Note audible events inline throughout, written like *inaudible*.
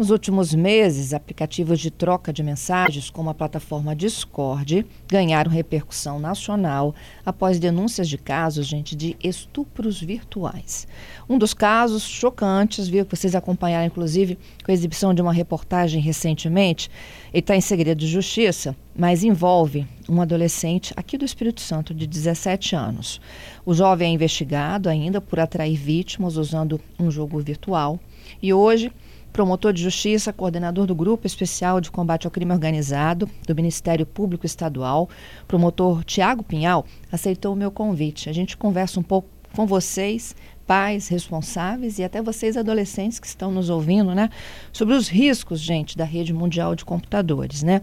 Nos últimos meses, aplicativos de troca de mensagens, como a plataforma Discord, ganharam repercussão nacional após denúncias de casos, gente, de estupros virtuais. Um dos casos chocantes, viu, que vocês acompanharam, inclusive, com a exibição de uma reportagem recentemente, está em segredo de justiça, mas envolve um adolescente aqui do Espírito Santo, de 17 anos. O jovem é investigado ainda por atrair vítimas usando um jogo virtual. E hoje promotor de justiça, coordenador do Grupo Especial de Combate ao Crime Organizado do Ministério Público Estadual, promotor Tiago Pinhal, aceitou o meu convite. A gente conversa um pouco com vocês pais responsáveis e até vocês adolescentes que estão nos ouvindo, né, sobre os riscos, gente, da rede mundial de computadores, né?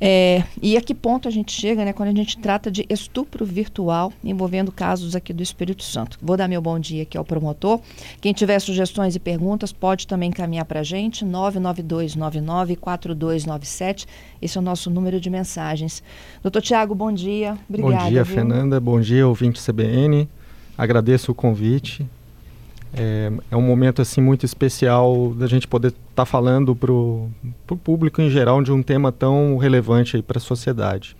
É, e a que ponto a gente chega, né, quando a gente trata de estupro virtual envolvendo casos aqui do Espírito Santo. Vou dar meu bom dia aqui ao promotor. Quem tiver sugestões e perguntas pode também encaminhar para a gente, 992994297. Esse é o nosso número de mensagens. Doutor Tiago, bom dia. Obrigada. Bom dia, viu? Fernanda. Bom dia, ouvinte CBN agradeço o convite. É, é, um momento assim muito especial da gente poder estar tá falando para o público em geral de um tema tão relevante para a sociedade.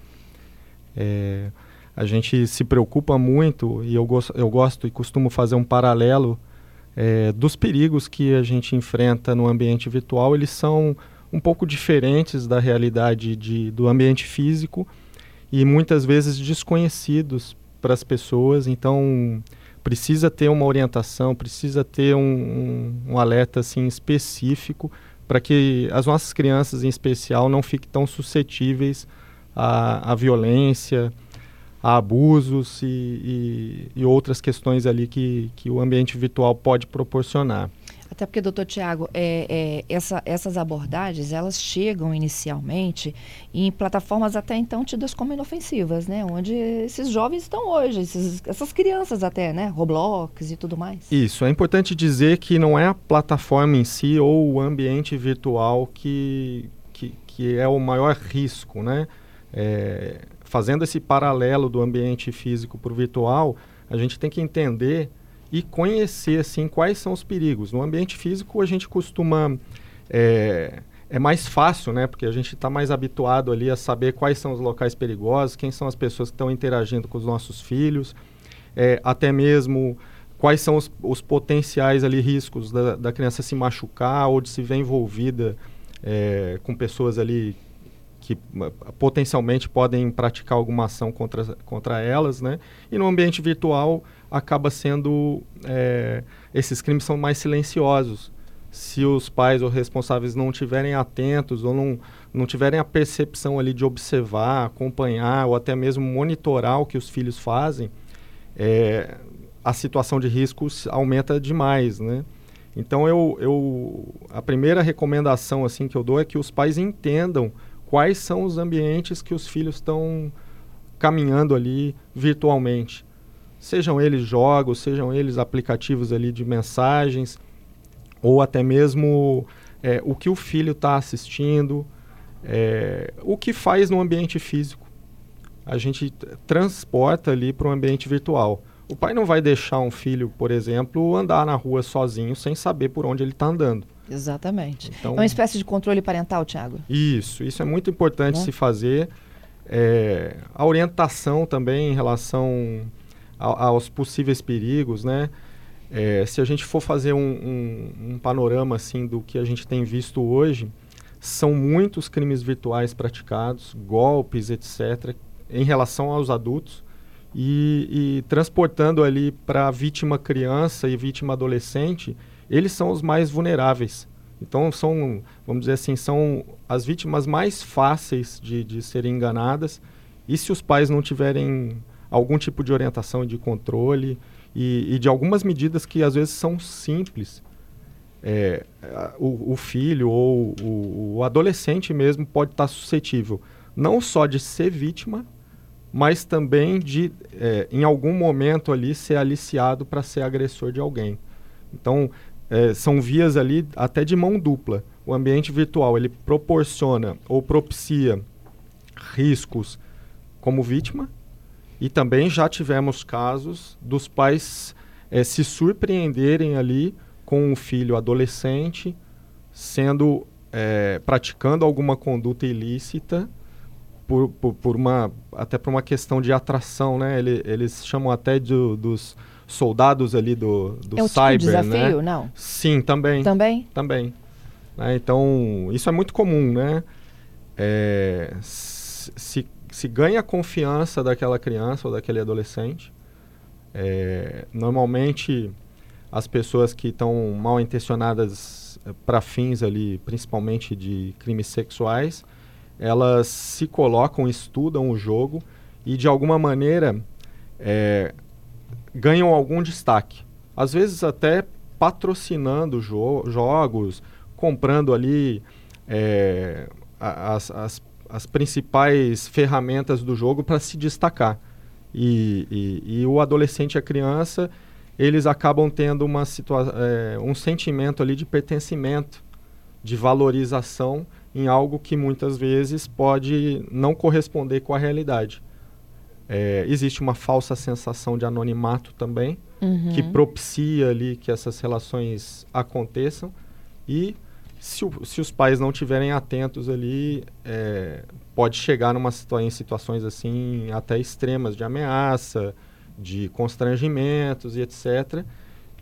É, a gente se preocupa muito e eu, gosto, eu gosto e costumo fazer um paralelo é, dos perigos que a gente enfrenta no ambiente virtual. Eles são um pouco diferentes da realidade de, do ambiente físico e muitas vezes desconhecidos para as pessoas, então precisa ter uma orientação, precisa ter um, um, um alerta assim específico para que as nossas crianças em especial não fiquem tão suscetíveis à, à violência, a abusos e, e, e, outras questões ali que, que o ambiente virtual pode proporcionar. Até porque, doutor Tiago, é, é, essa, essas abordagens, elas chegam inicialmente em plataformas até então tidas como inofensivas, né? Onde esses jovens estão hoje, esses, essas crianças até, né? Roblox e tudo mais. Isso, é importante dizer que não é a plataforma em si ou o ambiente virtual que, que, que é o maior risco, né? É, fazendo esse paralelo do ambiente físico para o virtual, a gente tem que entender e conhecer assim quais são os perigos. No ambiente físico a gente costuma é, é mais fácil, né? Porque a gente está mais habituado ali a saber quais são os locais perigosos, quem são as pessoas que estão interagindo com os nossos filhos, é, até mesmo quais são os, os potenciais ali riscos da, da, criança se machucar ou de se ver envolvida é, com pessoas ali que potencialmente podem praticar alguma ação contra, contra elas, né? E no ambiente virtual acaba sendo é, esses crimes são mais silenciosos. Se os pais ou responsáveis não estiverem atentos ou não, não tiverem a percepção ali de observar, acompanhar ou até mesmo monitorar o que os filhos fazem, é, a situação de risco aumenta demais, né? Então eu, eu a primeira recomendação assim que eu dou é que os pais entendam quais são os ambientes que os filhos estão caminhando ali virtualmente. Sejam eles jogos, sejam eles aplicativos ali de mensagens, ou até mesmo é, o que o filho está assistindo, é, o que faz no ambiente físico. A gente transporta ali para o ambiente virtual. O pai não vai deixar um filho, por exemplo, andar na rua sozinho sem saber por onde ele está andando. Exatamente. Então, é uma espécie de controle parental, Tiago? Isso, isso é muito importante né? se fazer. É, a orientação também em relação aos possíveis perigos, né? É, se a gente for fazer um, um, um, panorama assim do que a gente tem visto hoje, são muitos crimes virtuais praticados, golpes, etc., em relação aos adultos e, e transportando ali para vítima criança e vítima adolescente eles são os mais vulneráveis. Então são, vamos dizer assim, são as vítimas mais fáceis de, de serem enganadas. E se os pais não tiverem algum tipo de orientação de controle e, e, de algumas medidas que às vezes são simples, é, o, o, filho ou o, o, adolescente mesmo pode estar suscetível não só de ser vítima, mas também de, é, em algum momento ali, ser aliciado para ser agressor de alguém. Então, é, são vias ali até de mão dupla. O ambiente virtual ele proporciona ou propicia riscos como vítima e também já tivemos casos dos pais é, se surpreenderem ali com um filho adolescente sendo é, praticando alguma conduta ilícita por, por, por, uma até por uma questão de atração, né? Ele, eles chamam até de, dos soldados ali do, do é o cyber, tipo de desafio, né? não? Sim, também. Também? Também. Né? Então, isso é muito comum, né? É, se, se ganha a confiança daquela criança ou daquele adolescente, é, normalmente as pessoas que estão mal intencionadas eh, para fins ali, principalmente de crimes sexuais, elas se colocam, estudam o jogo e de alguma maneira é, ganham algum destaque. Às vezes até patrocinando jo jogos, comprando ali é, as, as, as, principais ferramentas do jogo para se destacar. E, e, e, o adolescente e a criança, eles acabam tendo uma é, um sentimento ali de pertencimento, de valorização em algo que muitas vezes pode não corresponder com a realidade. É, existe uma falsa sensação de anonimato também, uhum. que propicia ali que essas relações aconteçam. E se, o, se os pais não estiverem atentos ali, é, pode chegar numa situa em situações assim até extremas de ameaça, de constrangimentos e etc.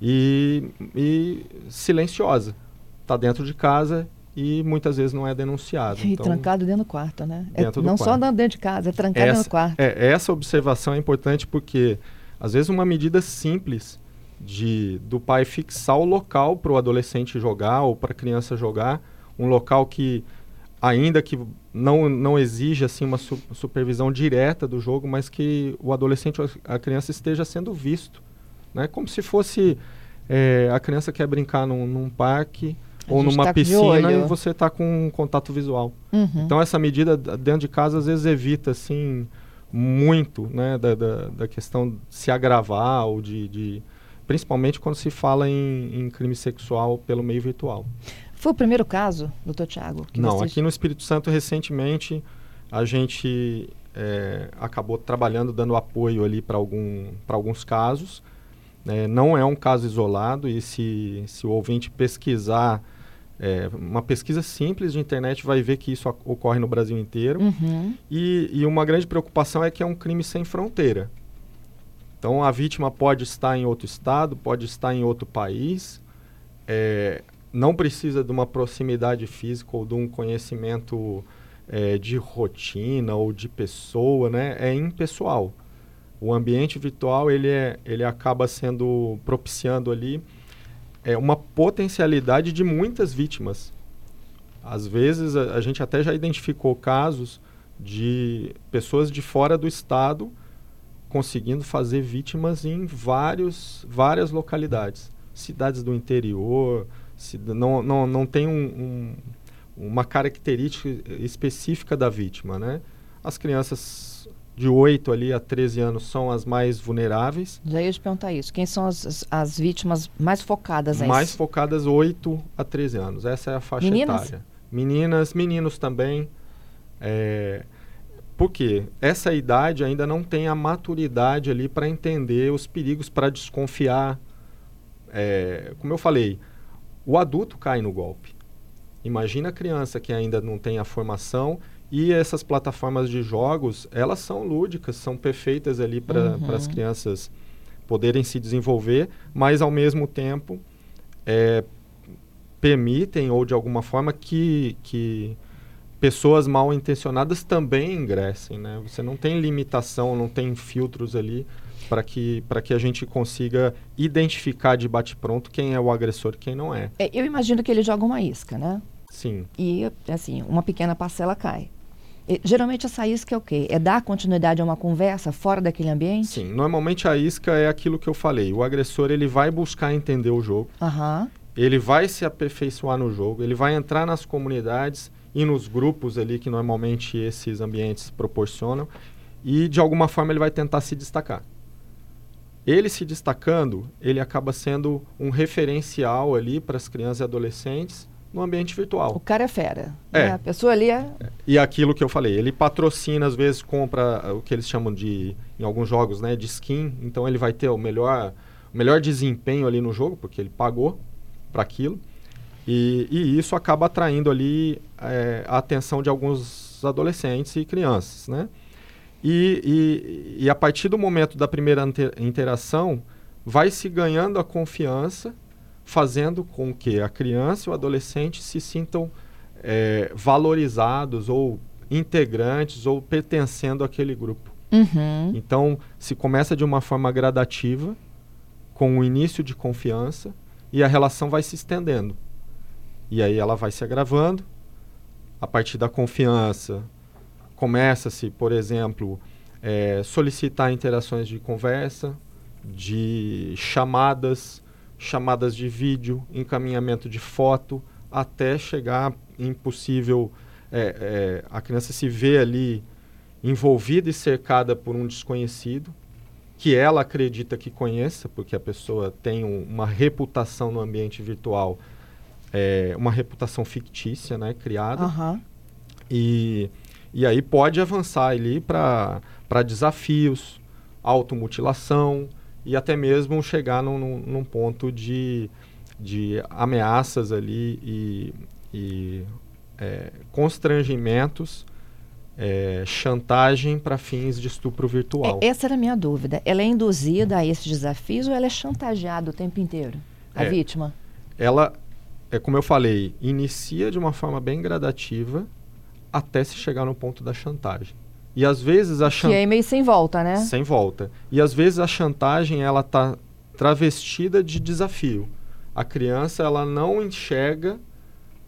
E, e silenciosa. Está dentro de casa e muitas vezes não é denunciado. *laughs* E então, trancado dentro do quarto, né? É, dentro é, não quarto. só dentro de casa, é trancado essa, dentro do quarto. É, essa observação é importante porque, às vezes, uma medida simples de do pai fixar o local para o adolescente jogar ou para a criança jogar, um local que, ainda que não, não exija assim, uma su supervisão direta do jogo, mas que o adolescente ou a criança esteja sendo visto. Né? Como se fosse é, a criança quer brincar num, num parque ou numa tá piscina e você está com um contato visual. Uhum. Então essa medida dentro de casa às vezes evita assim muito né, da, da, da questão de se agravar ou de, de, principalmente quando se fala em, em, crime sexual pelo meio virtual. Foi o primeiro caso, doutor Tiago? Não, aqui no Espírito Santo recentemente a gente é, acabou trabalhando, dando apoio ali para algum, alguns casos. É, não é um caso isolado e se, se o ouvinte pesquisar é, uma pesquisa simples de internet vai ver que isso ocorre no Brasil inteiro. Uhum. E, e, uma grande preocupação é que é um crime sem fronteira. Então a vítima pode estar em outro estado, pode estar em outro país, é, não precisa de uma proximidade física ou de um conhecimento é, de rotina ou de pessoa, né? É impessoal. O ambiente virtual ele, é, ele acaba sendo propiciando ali é uma potencialidade de muitas vítimas. Às vezes, a, a, gente até já identificou casos de pessoas de fora do estado conseguindo fazer vítimas em vários, várias localidades. Cidades do interior, não, não, não tem um, um, uma característica específica da vítima, né? As crianças de 8 ali a 13 anos são as mais vulneráveis. Já ia te perguntar isso. Quem são as, as vítimas mais focadas? Mais focadas 8 a 13 anos. Essa é a faixa Meninas? etária. Meninas, meninos também. É, por quê? Essa idade ainda não tem a maturidade ali para entender os perigos, para desconfiar. É, como eu falei, o adulto cai no golpe. Imagina a criança que ainda não tem a formação e essas plataformas de jogos, elas são lúdicas, são perfeitas ali para uhum. as crianças poderem se desenvolver, mas ao mesmo tempo é, permitem ou de alguma forma que, que pessoas mal intencionadas também ingressem, né? Você não tem limitação, não tem filtros ali para que, que a gente consiga identificar de bate-pronto quem é o agressor e quem não é. é. Eu imagino que ele joga uma isca, né? Sim. E, assim, uma pequena parcela cai. E, geralmente essa isca é o quê? É dar continuidade a uma conversa fora daquele ambiente? Sim, normalmente a isca é aquilo que eu falei. O agressor ele vai buscar entender o jogo. Uhum. Ele vai se aperfeiçoar no jogo, ele vai entrar nas comunidades e nos grupos ali que normalmente esses ambientes proporcionam e de alguma forma ele vai tentar se destacar. Ele se destacando, ele acaba sendo um referencial ali para as crianças e adolescentes no ambiente virtual. O cara é fera. É. Né? A pessoa ali é. E aquilo que eu falei, ele patrocina, às vezes compra eh, o que eles chamam de, em alguns jogos, né, de skin. Então ele vai ter o melhor, o melhor desempenho ali no jogo, porque ele pagou para aquilo. E, e isso acaba atraindo ali é, a atenção de alguns adolescentes e crianças, né? E, e, e a partir do momento da primeira interação, vai se ganhando a confiança, fazendo com que a criança e o adolescente se sintam é, valorizados ou integrantes ou pertencendo àquele grupo. Uhum. Então, se começa de uma forma gradativa, com o início de confiança, e a relação vai se estendendo. E aí ela vai se agravando. A partir da confiança, começa-se, por exemplo, é, solicitar interações de conversa, de chamadas, chamadas de vídeo, encaminhamento de foto, até chegar em possível é, é, a criança se vê ali envolvida e cercada por um desconhecido que ela acredita que conheça, porque a pessoa tem um, uma reputação no ambiente virtual, é, uma reputação fictícia, né, criada. Uhum. E, e aí pode avançar ali para desafios, automutilação e até mesmo chegar num, num, num ponto de, de ameaças ali e, e é, constrangimentos, é, chantagem para fins de estupro virtual. É, essa era a minha dúvida. Ela é induzida a esses desafios ou ela é chantageada o tempo inteiro? A é, vítima? Ela, é como eu falei, inicia de uma forma bem gradativa até se chegar no ponto da chantagem. E às vezes a chantagem... Que é meio sem volta, né? Sem volta. E às vezes a chantagem, ela tá travestida de desafio. A criança, ela não enxerga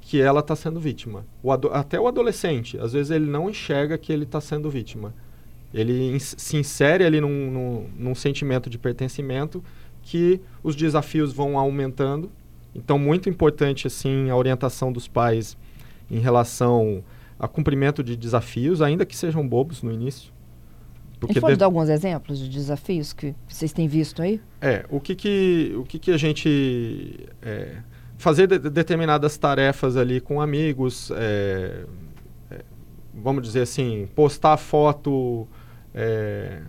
que ela está sendo vítima. O até o adolescente, às vezes ele não enxerga que ele está sendo vítima. Ele se insere ali num, num, num, sentimento de pertencimento que os desafios vão aumentando. Então, muito importante assim a orientação dos pais em relação a cumprimento de desafios, ainda que sejam bobos no início. Porque pode de... dar alguns exemplos de desafios que vocês têm visto aí? É, o que que, o que, que a gente... É, fazer de, determinadas tarefas ali com amigos, é, é, vamos dizer assim, postar foto, é,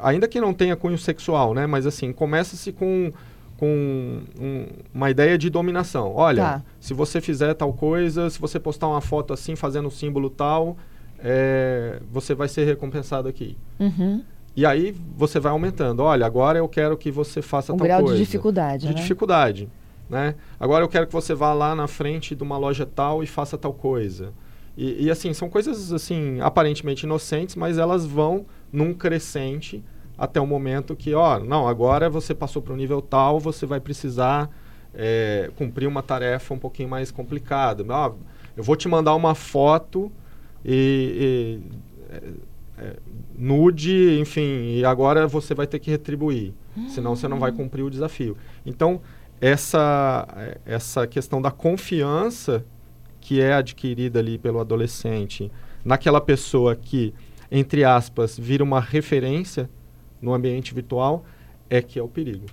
ainda que não tenha cunho sexual, né? Mas assim, começa-se com, com um, uma ideia de dominação. Olha, tá. se você fizer tal coisa, se você postar uma foto assim, fazendo um símbolo tal, é, você vai ser recompensado aqui. Uhum. E aí você vai aumentando. Olha, agora eu quero que você faça um tal grau coisa. de dificuldade. De né? dificuldade. Né? Agora eu quero que você vá lá na frente de uma loja tal e faça tal coisa. E, e, assim, são coisas assim aparentemente inocentes, mas elas vão num crescente até o momento que, ó, não, agora você passou para o nível tal, você vai precisar é, cumprir uma tarefa um pouquinho mais complicada. Ó, eu vou te mandar uma foto e, e é, é, nude, enfim, e agora você vai ter que retribuir, senão você não vai cumprir o desafio. Então, essa, essa questão da confiança que é adquirida ali pelo adolescente naquela pessoa que, entre aspas, vira uma referência no ambiente virtual, é que é o perigo.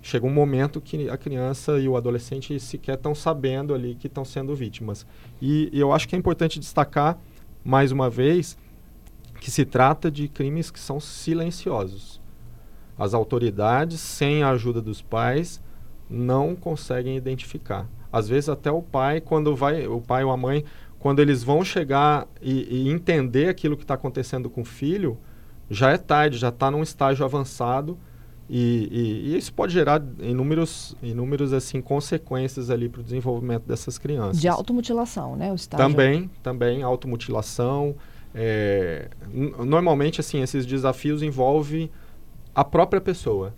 Chega um momento que a criança e o adolescente sequer estão sabendo ali que estão sendo vítimas. E, e eu acho que é importante destacar, mais uma vez, que se trata de crimes que são silenciosos. As autoridades, sem a ajuda dos pais, não conseguem identificar. Às vezes até o pai, quando vai, o pai ou a mãe, quando eles vão chegar e, e entender aquilo que está acontecendo com o filho, já é tarde, já está num estágio avançado e, e, e, isso pode gerar inúmeros, inúmeros assim consequências ali para o desenvolvimento dessas crianças. De automutilação, né? O estágio. Também, também automutilação. É, normalmente assim esses desafios envolvem a própria pessoa.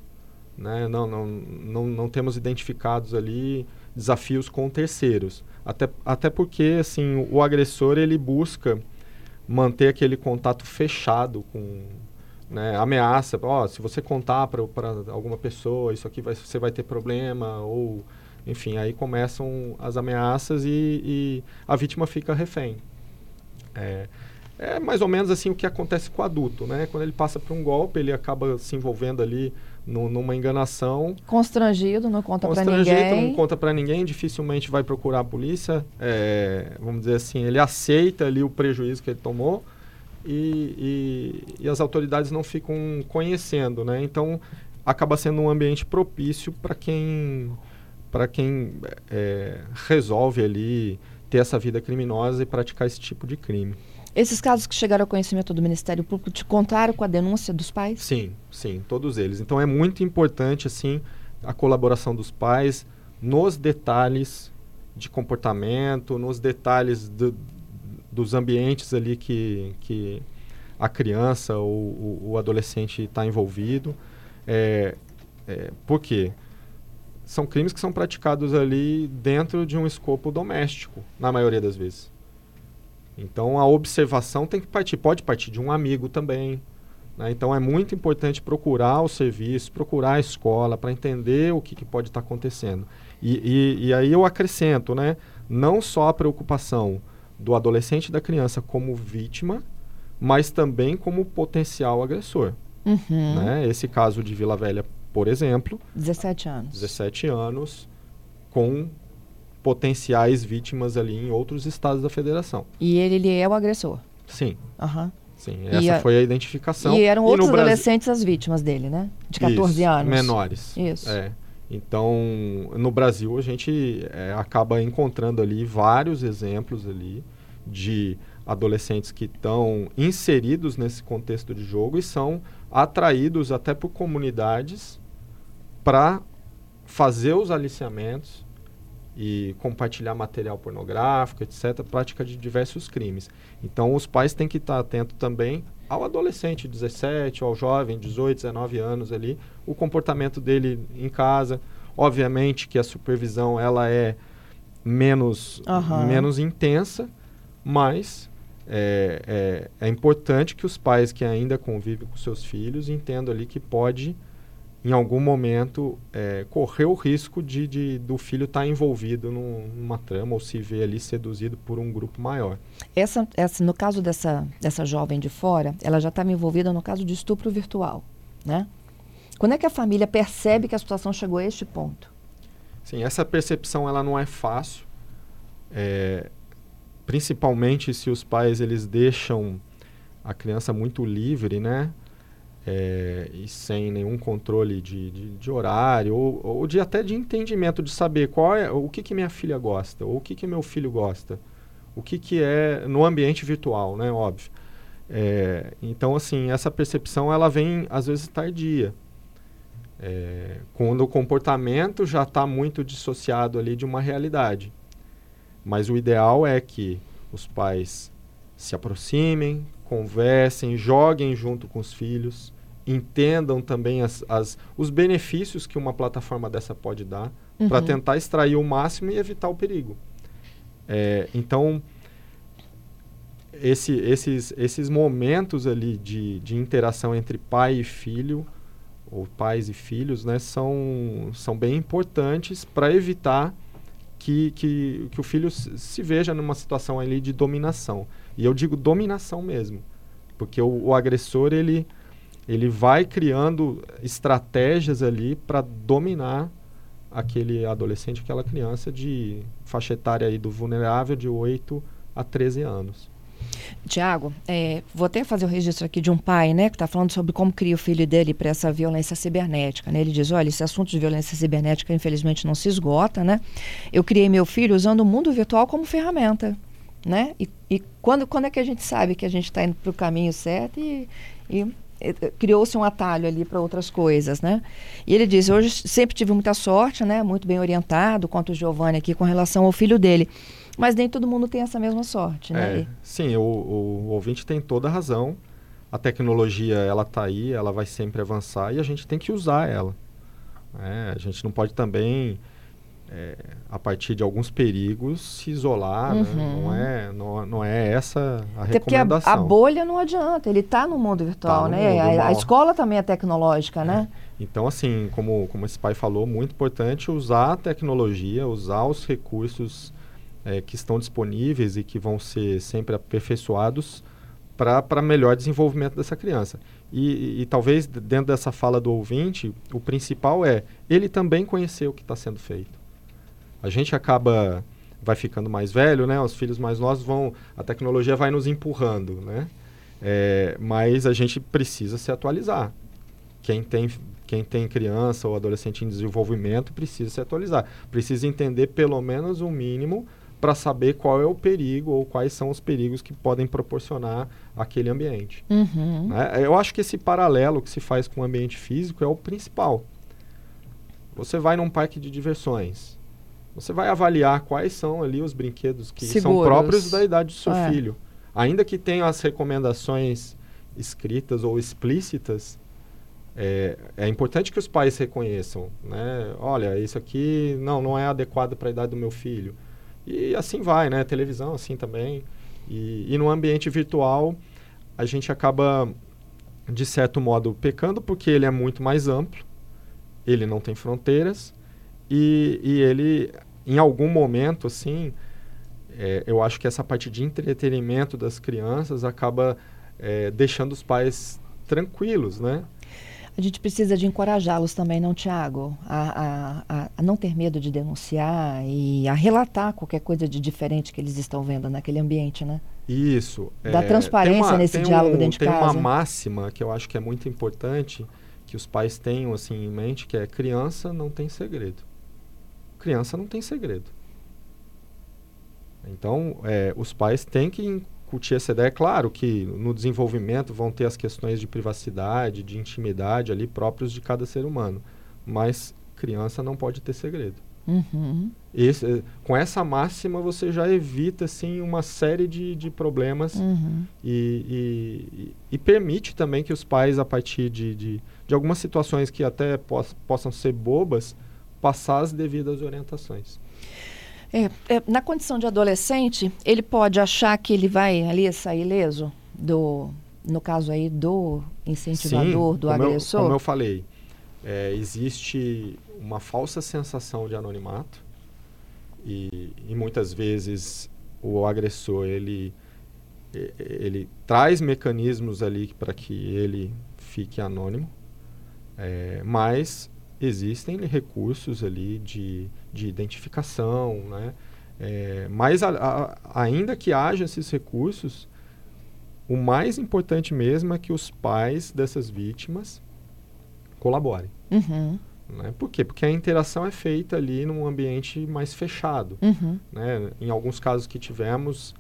Né? Não, não, não, não temos identificados ali desafios com terceiros. Até, até porque assim, o agressor ele busca manter aquele contato fechado com né, ameaça. Ó, oh, se você contar para alguma pessoa, isso aqui vai, você vai ter problema. Ou, enfim, aí começam as ameaças e, e a vítima fica refém. É, é mais ou menos assim o que acontece com o adulto, né? Quando ele passa por um golpe, ele acaba se envolvendo ali numa enganação. Constrangido, não conta para ninguém. Constrangido, não conta para ninguém, dificilmente vai procurar a polícia. É, vamos dizer assim, ele aceita ali o prejuízo que ele tomou e, e, e as autoridades não ficam conhecendo, né? Então, acaba sendo um ambiente propício para quem para quem é, resolve ali ter essa vida criminosa e praticar esse tipo de crime. Esses casos que chegaram ao conhecimento do Ministério Público te contaram com a denúncia dos pais? Sim, sim, todos eles. Então é muito importante assim a colaboração dos pais nos detalhes de comportamento, nos detalhes do, dos ambientes ali que, que a criança ou o, adolescente está envolvido. É, é, por quê? São crimes que são praticados ali dentro de um escopo doméstico, na maioria das vezes. Então a observação tem que partir, pode partir de um amigo também. Né? Então é muito importante procurar o serviço, procurar a escola para entender o que, que pode estar tá acontecendo. E, e, e, aí eu acrescento, né? não só a preocupação do adolescente e da criança como vítima, mas também como potencial agressor. Uhum. Né? Esse caso de Vila Velha, por exemplo. 17 anos. 17 anos, com potenciais vítimas ali em outros estados da federação. E ele, ele é o agressor? Sim. Uhum. Sim, essa a, foi a identificação. E eram e outros adolescentes as vítimas dele, né? De 14 Isso, anos. menores. Isso. É. Então, no Brasil, a gente é, acaba encontrando ali vários exemplos ali de adolescentes que estão inseridos nesse contexto de jogo e são atraídos até por comunidades para fazer os aliciamentos e compartilhar material pornográfico, etc., prática de diversos crimes. Então, os pais têm que estar atentos também ao adolescente, 17, ao jovem, 18, 19 anos ali, o comportamento dele em casa. Obviamente que a supervisão ela é menos, uhum. menos intensa, mas é, é, é importante que os pais que ainda convivem com seus filhos entendam ali que pode em algum momento é, correr o risco de, de do filho estar tá envolvido num, numa trama ou se ver ali seduzido por um grupo maior. Essa, essa, no caso dessa, dessa jovem de fora, ela já estava envolvida no caso de estupro virtual, né? Quando é que a família percebe que a situação chegou a este ponto? Sim, essa percepção ela não é fácil, é, principalmente se os pais eles deixam a criança muito livre, né? É, e sem nenhum controle de, de, de horário ou, ou, de até de entendimento de saber qual é o que, que minha filha gosta ou o que, que meu filho gosta o que, que é no ambiente virtual né óbvio. É, então assim essa percepção ela vem às vezes tardia. É, quando o comportamento já está muito dissociado ali de uma realidade. Mas o ideal é que os pais se aproximem conversem, joguem junto com os filhos, entendam também as, as, os benefícios que uma plataforma dessa pode dar uhum. para tentar extrair o máximo e evitar o perigo. É, então, esse, esses, esses momentos ali de, de interação entre pai e filho, ou pais e filhos, né, são, são bem importantes para evitar que, que, que o filho se veja numa situação ali de dominação. E eu digo dominação mesmo, porque o, o agressor ele, ele vai criando estratégias ali para dominar aquele adolescente, aquela criança de faixa etária aí do vulnerável de 8 a 13 anos. Tiago, é, vou até fazer o registro aqui de um pai, né, que está falando sobre como cria o filho dele para essa violência cibernética. Né? Ele diz: olha, esse assunto de violência cibernética infelizmente não se esgota, né? Eu criei meu filho usando o mundo virtual como ferramenta né? E, e quando, quando é que a gente sabe que a gente está indo para o caminho certo e, e, criou-se um atalho ali para outras coisas, né? E ele diz, hoje sempre tive muita sorte, né? Muito bem orientado, quanto o Giovanni aqui com relação ao filho dele. Mas nem todo mundo tem essa mesma sorte, né? É, sim, o, o, o ouvinte tem toda a razão. A tecnologia, ela está aí, ela vai sempre avançar e a gente tem que usar ela. É, a gente não pode também é, a partir de alguns perigos, se isolar. Né? Uhum. Né? Não, é, não, não é essa a Até recomendação. Porque a, a, bolha não adianta, ele está no mundo virtual, tá no né? Mundo a, a, escola também é tecnológica, é. né? Então, assim, como, como esse pai falou, muito importante usar a tecnologia, usar os recursos é, que estão disponíveis e que vão ser sempre aperfeiçoados para melhor desenvolvimento dessa criança. E, e, e, talvez dentro dessa fala do ouvinte, o principal é ele também conhecer o que está sendo feito a gente acaba vai ficando mais velho, né? Os filhos mais novos vão, a tecnologia vai nos empurrando, né? É, mas a gente precisa se atualizar. quem tem quem tem criança ou adolescente em desenvolvimento precisa se atualizar. Precisa entender pelo menos o mínimo para saber qual é o perigo ou quais são os perigos que podem proporcionar aquele ambiente. Uhum. Né? Eu acho que esse paralelo que se faz com o ambiente físico é o principal. Você vai num parque de diversões, você vai avaliar quais são ali os brinquedos que Seguros. são próprios da idade do seu é. filho. Ainda que tenham as recomendações escritas ou explícitas, é, é, importante que os pais reconheçam, né? Olha, isso aqui não, não é adequado para a idade do meu filho. E assim vai, né? Televisão assim também. E, e no ambiente virtual, a gente acaba, de certo modo, pecando porque ele é muito mais amplo, ele não tem fronteiras e, e ele, em algum momento, assim, é, eu acho que essa parte de entretenimento das crianças acaba é, deixando os pais tranquilos, né? A gente precisa de encorajá-los também, não, Tiago? A, a, a, não ter medo de denunciar e a relatar qualquer coisa de diferente que eles estão vendo naquele ambiente, né? Isso. Da é, transparência uma, nesse diálogo um, dentro de casa. Tem uma máxima que eu acho que é muito importante que os pais tenham assim em mente, que é criança não tem segredo. Criança não tem segredo. Então, é, os pais têm que discutir essa ideia. É claro que no desenvolvimento vão ter as questões de privacidade, de intimidade ali próprios de cada ser humano. Mas criança não pode ter segredo. Uhum. Esse, eh, com essa máxima você já evita assim uma série de, de problemas uhum. e, e, e, permite também que os pais a partir de, de, de algumas situações que até poss, possam ser bobas passar as devidas orientações. É, é, na condição de adolescente, ele pode achar que ele vai ali sair ileso do, no caso aí do incentivador, Sim, do como agressor? Eu, como eu falei, é, existe uma falsa sensação de anonimato e, e muitas vezes o agressor ele ele traz mecanismos ali para que ele fique anônimo, é, mas existem recursos ali de, de identificação, né? É, mas a, a, ainda que haja esses recursos, o mais importante mesmo é que os pais dessas vítimas colaborem. Uhum. Né? Por quê? Porque a interação é feita ali num ambiente mais fechado. Uhum. Né? Em alguns casos que tivemos,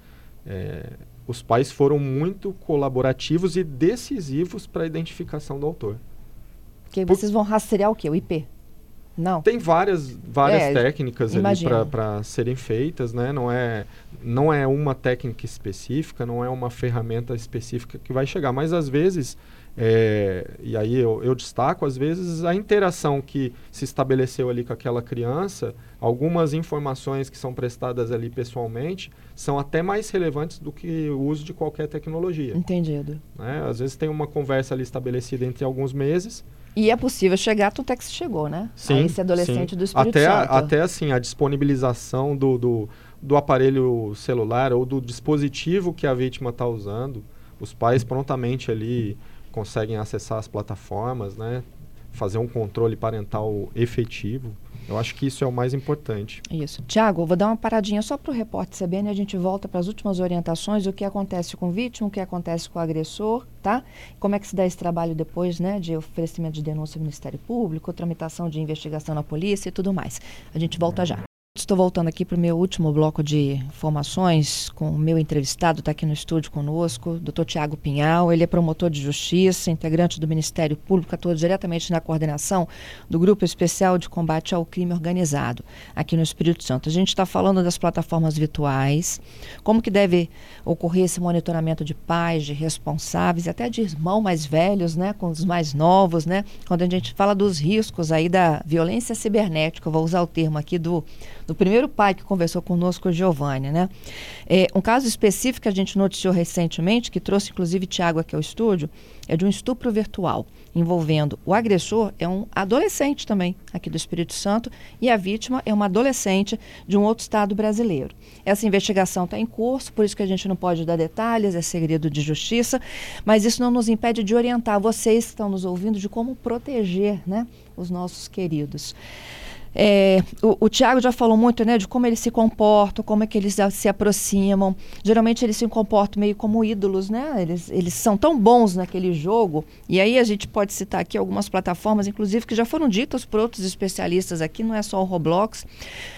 é, os pais foram muito colaborativos e decisivos para a identificação do autor. Porque Por... vocês vão rastrear o quê? O IP? Não. Tem várias, várias é, técnicas para serem feitas, né? Não é, não é uma técnica específica, não é uma ferramenta específica que vai chegar. Mas às vezes, é, e aí eu, eu, destaco, às vezes a interação que se estabeleceu ali com aquela criança, algumas informações que são prestadas ali pessoalmente, são até mais relevantes do que o uso de qualquer tecnologia. Entendido. Né? Às vezes tem uma conversa ali estabelecida entre alguns meses e é possível chegar até que chegou, né? Sim, a esse adolescente sim. do Espírito até Santo. A, até assim, a disponibilização do, do, do, aparelho celular ou do dispositivo que a vítima está usando. Os pais prontamente ali conseguem acessar as plataformas, né? Fazer um controle parental efetivo. Eu acho que isso é o mais importante. Isso. Tiago, vou dar uma paradinha só para o repórter CBN e a gente volta para as últimas orientações, o que acontece com o vítima, o que acontece com o agressor, tá? Como é que se dá esse trabalho depois, né, de oferecimento de denúncia ao Ministério Público, tramitação de investigação na polícia e tudo mais. A gente volta já. Estou voltando aqui para o meu último bloco de informações com o meu entrevistado, está aqui no estúdio conosco, doutor Tiago Pinhal. Ele é promotor de justiça, integrante do Ministério Público, atua diretamente na coordenação do Grupo Especial de Combate ao Crime Organizado, aqui no Espírito Santo. A gente está falando das plataformas virtuais, como que deve ocorrer esse monitoramento de pais, de responsáveis, até de irmãos mais velhos, né, com os mais novos, né, quando a gente fala dos riscos aí da violência cibernética, vou usar o termo aqui do do primeiro pai que conversou conosco, o Giovanni, né? É, um caso específico que a gente noticiou recentemente, que trouxe inclusive Tiago aqui ao estúdio, é de um estupro virtual, envolvendo o agressor, é um adolescente também, aqui do Espírito Santo, e a vítima é uma adolescente de um outro estado brasileiro. Essa investigação está em curso, por isso que a gente não pode dar detalhes, é segredo de justiça, mas isso não nos impede de orientar vocês que estão nos ouvindo de como proteger né, os nossos queridos. É, o, o Tiago já falou muito né, de como eles se comportam, como é que eles se aproximam. Geralmente eles se comportam meio como ídolos, né? Eles, eles são tão bons naquele jogo. E aí a gente pode citar aqui algumas plataformas, inclusive, que já foram ditas por outros especialistas aqui, não é só o Roblox.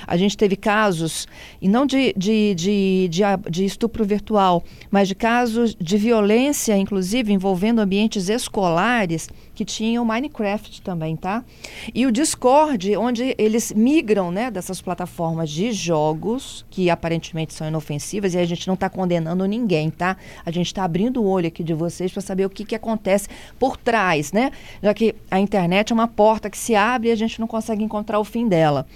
A gente teve casos, e não de, de, de, de, de estupro virtual, mas de casos de violência, inclusive, envolvendo ambientes escolares que tinham Minecraft também, tá? E o Discord, onde eles migram, né, dessas plataformas de jogos que aparentemente são inofensivas e a gente não está condenando ninguém, tá? A gente está abrindo o olho aqui de vocês para saber o que, que acontece por trás, né? Já que a internet é uma porta que se abre e a gente não consegue encontrar o fim dela.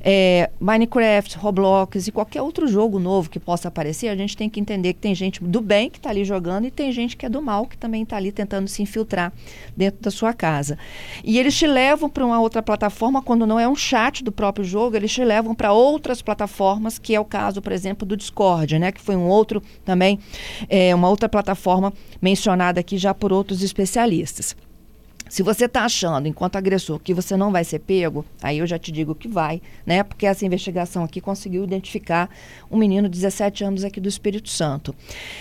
É, Minecraft, Roblox e qualquer outro jogo novo que possa aparecer, a gente tem que entender que tem gente do bem que está ali jogando e tem gente que é do mal que também está ali tentando se infiltrar dentro da sua casa. E eles te levam para uma outra plataforma, quando não é um chat do próprio jogo, eles te levam para outras plataformas, que é o caso, por exemplo, do Discord, né? Que foi um outro também, é, uma outra plataforma mencionada aqui já por outros especialistas. Se você está achando, enquanto agressor, que você não vai ser pego, aí eu já te digo que vai, né? Porque essa investigação aqui conseguiu identificar um menino de 17 anos aqui do Espírito Santo.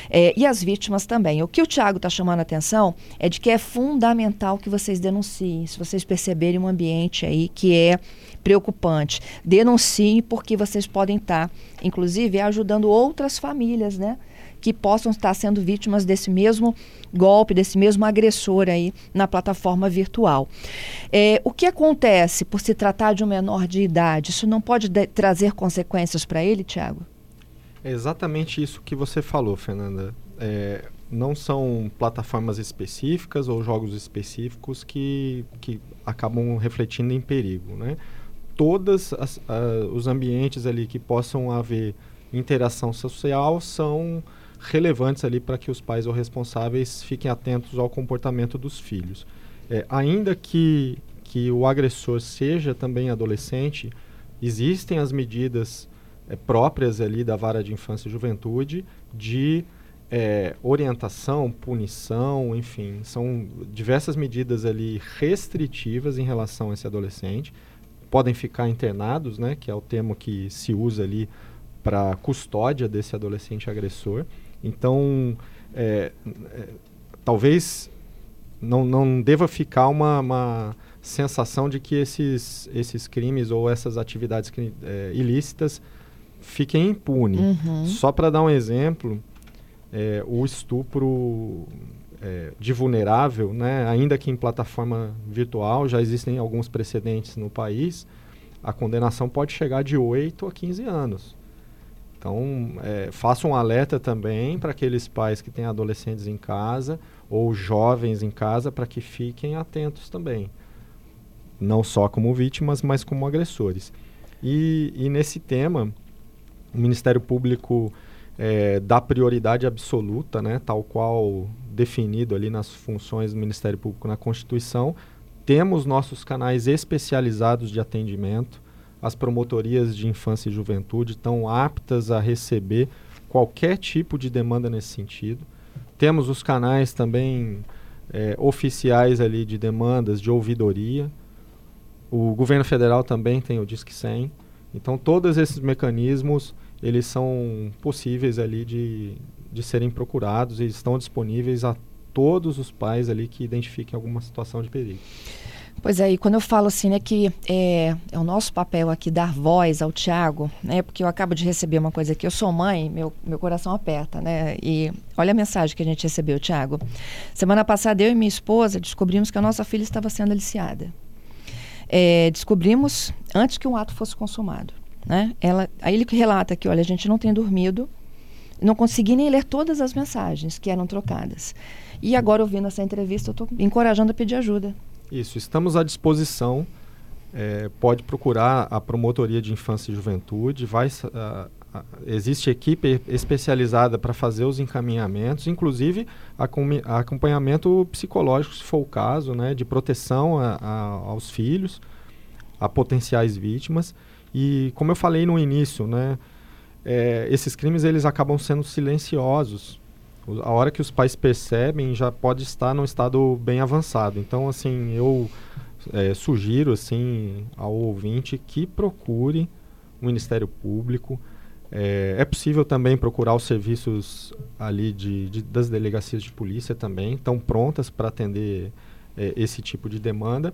É, e as vítimas também. O que o Tiago está chamando a atenção é de que é fundamental que vocês denunciem, se vocês perceberem um ambiente aí que é preocupante. Denunciem, porque vocês podem estar, tá, inclusive, ajudando outras famílias, né? Que possam estar sendo vítimas desse mesmo golpe, desse mesmo agressor aí na plataforma virtual. É, o que acontece por se tratar de um menor de idade? Isso não pode trazer consequências para ele, Tiago? É exatamente isso que você falou, Fernanda. É, não são plataformas específicas ou jogos específicos que, que acabam refletindo em perigo, né? Todos os ambientes ali que possam haver interação social são relevantes ali para que os pais ou responsáveis fiquem atentos ao comportamento dos filhos. É, ainda que, que o agressor seja também adolescente, existem as medidas é, próprias ali da vara de infância e juventude de é, orientação, punição, enfim, são diversas medidas ali restritivas em relação a esse adolescente. Podem ficar internados, né, que é o termo que se usa ali para custódia desse adolescente agressor. Então, é, é, talvez não, não deva ficar uma, uma, sensação de que esses, esses crimes ou essas atividades é, ilícitas fiquem impunes. Uhum. Só para dar um exemplo, é, o estupro é, de vulnerável, né, ainda que em plataforma virtual, já existem alguns precedentes no país, a condenação pode chegar de 8 a 15 anos. Então, é, faça um alerta também para aqueles pais que têm adolescentes em casa ou jovens em casa para que fiquem atentos também. Não só como vítimas, mas como agressores. E, e nesse tema, o Ministério Público é, dá prioridade absoluta, né, tal qual definido ali nas funções do Ministério Público na Constituição. Temos nossos canais especializados de atendimento as promotorias de infância e juventude estão aptas a receber qualquer tipo de demanda nesse sentido. Temos os canais também é, oficiais ali de demandas de ouvidoria. O governo federal também tem o Disque 100. Então, todos esses mecanismos, eles são possíveis ali de, de serem procurados e estão disponíveis a todos os pais ali que identifiquem alguma situação de perigo. Pois é, e quando eu falo assim, né, que é, é o nosso papel aqui dar voz ao Tiago, né, porque eu acabo de receber uma coisa aqui, eu sou mãe, meu, meu coração aperta, né, e olha a mensagem que a gente recebeu, Tiago. Semana passada eu e minha esposa descobrimos que a nossa filha estava sendo aliciada. É, descobrimos antes que um ato fosse consumado, né, ela, aí ele relata que, olha, a gente não tem dormido, não consegui nem ler todas as mensagens que eram trocadas. E agora, ouvindo essa entrevista, eu estou encorajando a pedir ajuda isso, estamos à disposição. É, pode procurar a promotoria de infância e juventude. Vai, existe equipe especializada para fazer os encaminhamentos, inclusive acompanhamento psicológico, se for o caso, né, de proteção aos filhos, a potenciais vítimas. E como eu falei no início, né, é, esses crimes eles acabam sendo silenciosos a hora que os pais percebem, já pode estar num estado bem avançado. Então, assim, eu é, sugiro assim ao ouvinte que procure o Ministério Público. É, é possível também procurar os serviços ali de, de das delegacias de polícia também, estão prontas para atender é, esse tipo de demanda.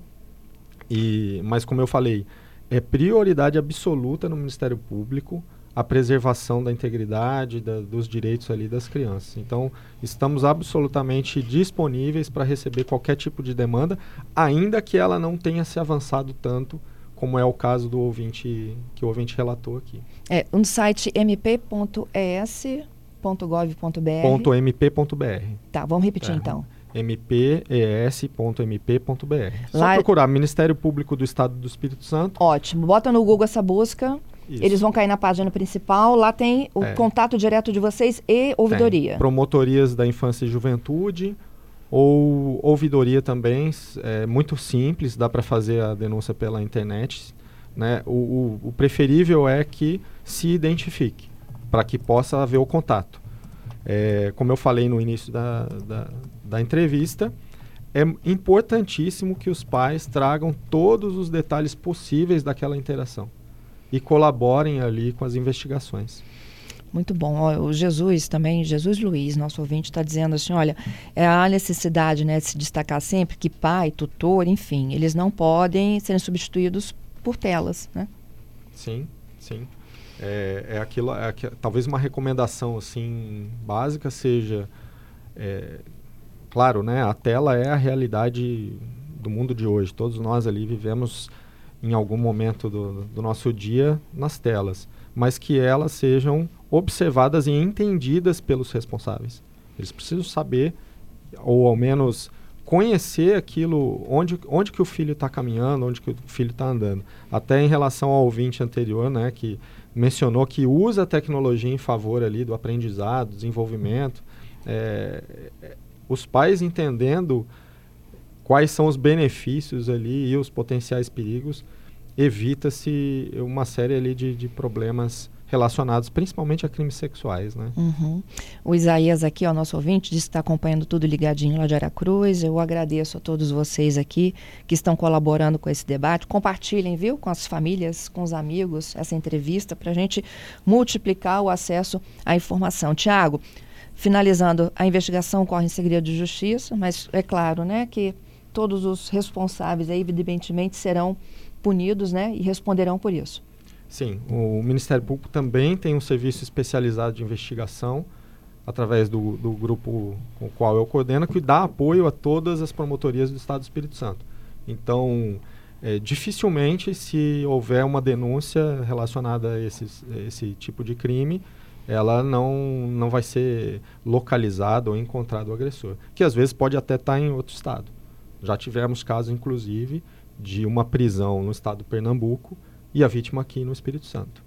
E, mas como eu falei, é prioridade absoluta no Ministério Público a preservação da integridade da, dos direitos ali das crianças. Então, estamos absolutamente disponíveis para receber qualquer tipo de demanda, ainda que ela não tenha se avançado tanto como é o caso do ouvinte que o ouvinte relatou aqui. É, no site mp.es.gov.br. .mp.br. Tá, vamos repetir é. então mpes.mp.br. Só procurar Ministério Público do Estado do Espírito Santo. Ótimo. Bota no Google essa busca. Isso. Eles vão cair na página principal. Lá tem o é. contato direto de vocês e ouvidoria. Tem. Promotorias da Infância e Juventude ou ouvidoria também. É muito simples, dá para fazer a denúncia pela internet. Né? O, o, o preferível é que se identifique, para que possa haver o contato. É, como eu falei no início da, da, da entrevista, é importantíssimo que os pais tragam todos os detalhes possíveis daquela interação e colaborem ali com as investigações. Muito bom. O Jesus também, Jesus Luiz, nosso ouvinte, está dizendo assim: olha, é a necessidade né, de se destacar sempre que pai, tutor, enfim, eles não podem serem substituídos por telas, né? Sim, sim. É, é aquilo, é, talvez uma recomendação assim básica seja é, claro, né, a tela é a realidade do mundo de hoje. Todos nós ali vivemos em algum momento do, do nosso dia nas telas, mas que elas sejam observadas e entendidas pelos responsáveis. Eles precisam saber, ou ao menos conhecer aquilo, onde, onde que o filho está caminhando, onde que o filho está andando. Até em relação ao ouvinte anterior, né, que mencionou que usa a tecnologia em favor ali do aprendizado, desenvolvimento. É, os pais entendendo quais são os benefícios ali e os potenciais perigos, evita-se uma série ali de, de, problemas relacionados principalmente a crimes sexuais, né? Uhum. O Isaías aqui, o nosso ouvinte, disse que está acompanhando tudo ligadinho lá de Aracruz. Eu agradeço a todos vocês aqui que estão colaborando com esse debate. Compartilhem, viu, com as famílias, com os amigos, essa entrevista para a gente multiplicar o acesso à informação. Tiago, finalizando, a investigação corre em segredo de justiça, mas é claro, né, que todos os responsáveis, aí, evidentemente, serão punidos, né, e responderão por isso. Sim, o Ministério Público também tem um serviço especializado de investigação através do, do grupo com o qual eu coordeno, que dá apoio a todas as promotorias do Estado do Espírito Santo. Então, é, dificilmente, se houver uma denúncia relacionada a esses, esse tipo de crime, ela não, não vai ser localizada ou encontrado o agressor, que às vezes pode até estar em outro estado. Já tivemos casos, inclusive, de uma prisão no estado do Pernambuco e a vítima aqui no Espírito Santo.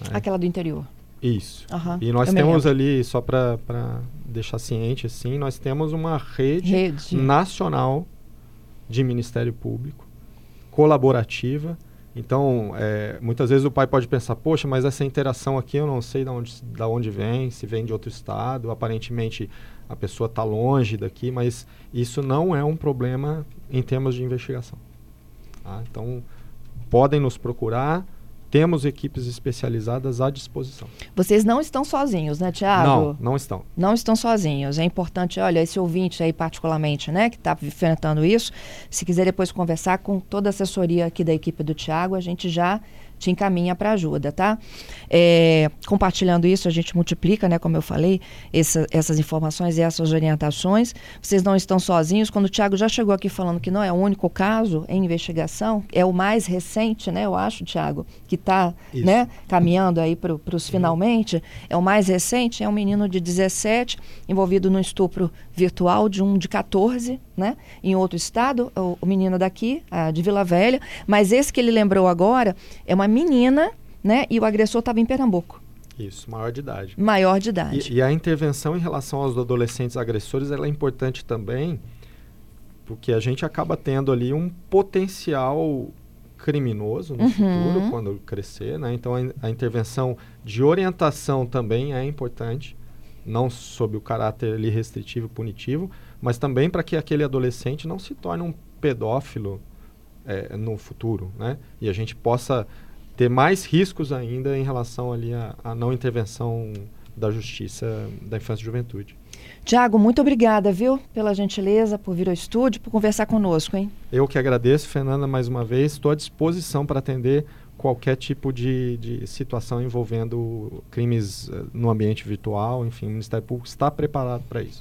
Né? Aquela do interior. Isso. Uhum, e nós temos ali, só para deixar ciente, assim, nós temos uma rede, rede nacional de Ministério Público, colaborativa, então, é, muitas vezes o pai pode pensar, poxa, mas essa interação aqui eu não sei de onde, de onde vem, se vem de outro estado, aparentemente a pessoa está longe daqui, mas isso não é um problema em termos de investigação. Tá? Então, podem nos procurar, temos equipes especializadas à disposição. Vocês não estão sozinhos, né, Tiago? Não, não estão. Não estão sozinhos. É importante, olha, esse ouvinte aí particularmente, né, que está enfrentando isso, se quiser depois conversar com toda a assessoria aqui da equipe do Tiago, a gente já te encaminha para ajuda, tá? É, compartilhando isso, a gente multiplica, né, como eu falei, essa, essas informações e essas orientações. Vocês não estão sozinhos. Quando o Tiago já chegou aqui falando que não é o único caso em investigação, é o mais recente, né, eu acho, Tiago, que está né, caminhando aí para os finalmente, é o mais recente, é um menino de 17 envolvido no estupro virtual de um de 14, né, em outro estado, o, o menino daqui, de Vila Velha, mas esse que ele lembrou agora é uma menina, né? E o agressor estava em Pernambuco. Isso, maior de idade. Maior de idade. E, e, a intervenção em relação aos adolescentes agressores ela é importante também, porque a gente acaba tendo ali um potencial criminoso no uhum. futuro, quando crescer, né? Então a, a, intervenção de orientação também é importante, não sob o caráter ali restritivo e punitivo, mas também para que aquele adolescente não se torne um pedófilo é, no futuro, né? E a gente possa ter mais riscos ainda em relação ali à, não intervenção da Justiça da Infância e Juventude. Tiago, muito obrigada, viu, pela gentileza, por vir ao estúdio, por conversar conosco, hein? Eu que agradeço, Fernanda, mais uma vez. Estou à disposição para atender qualquer tipo de, de situação envolvendo crimes uh, no ambiente virtual. Enfim, o Ministério Público está preparado para isso.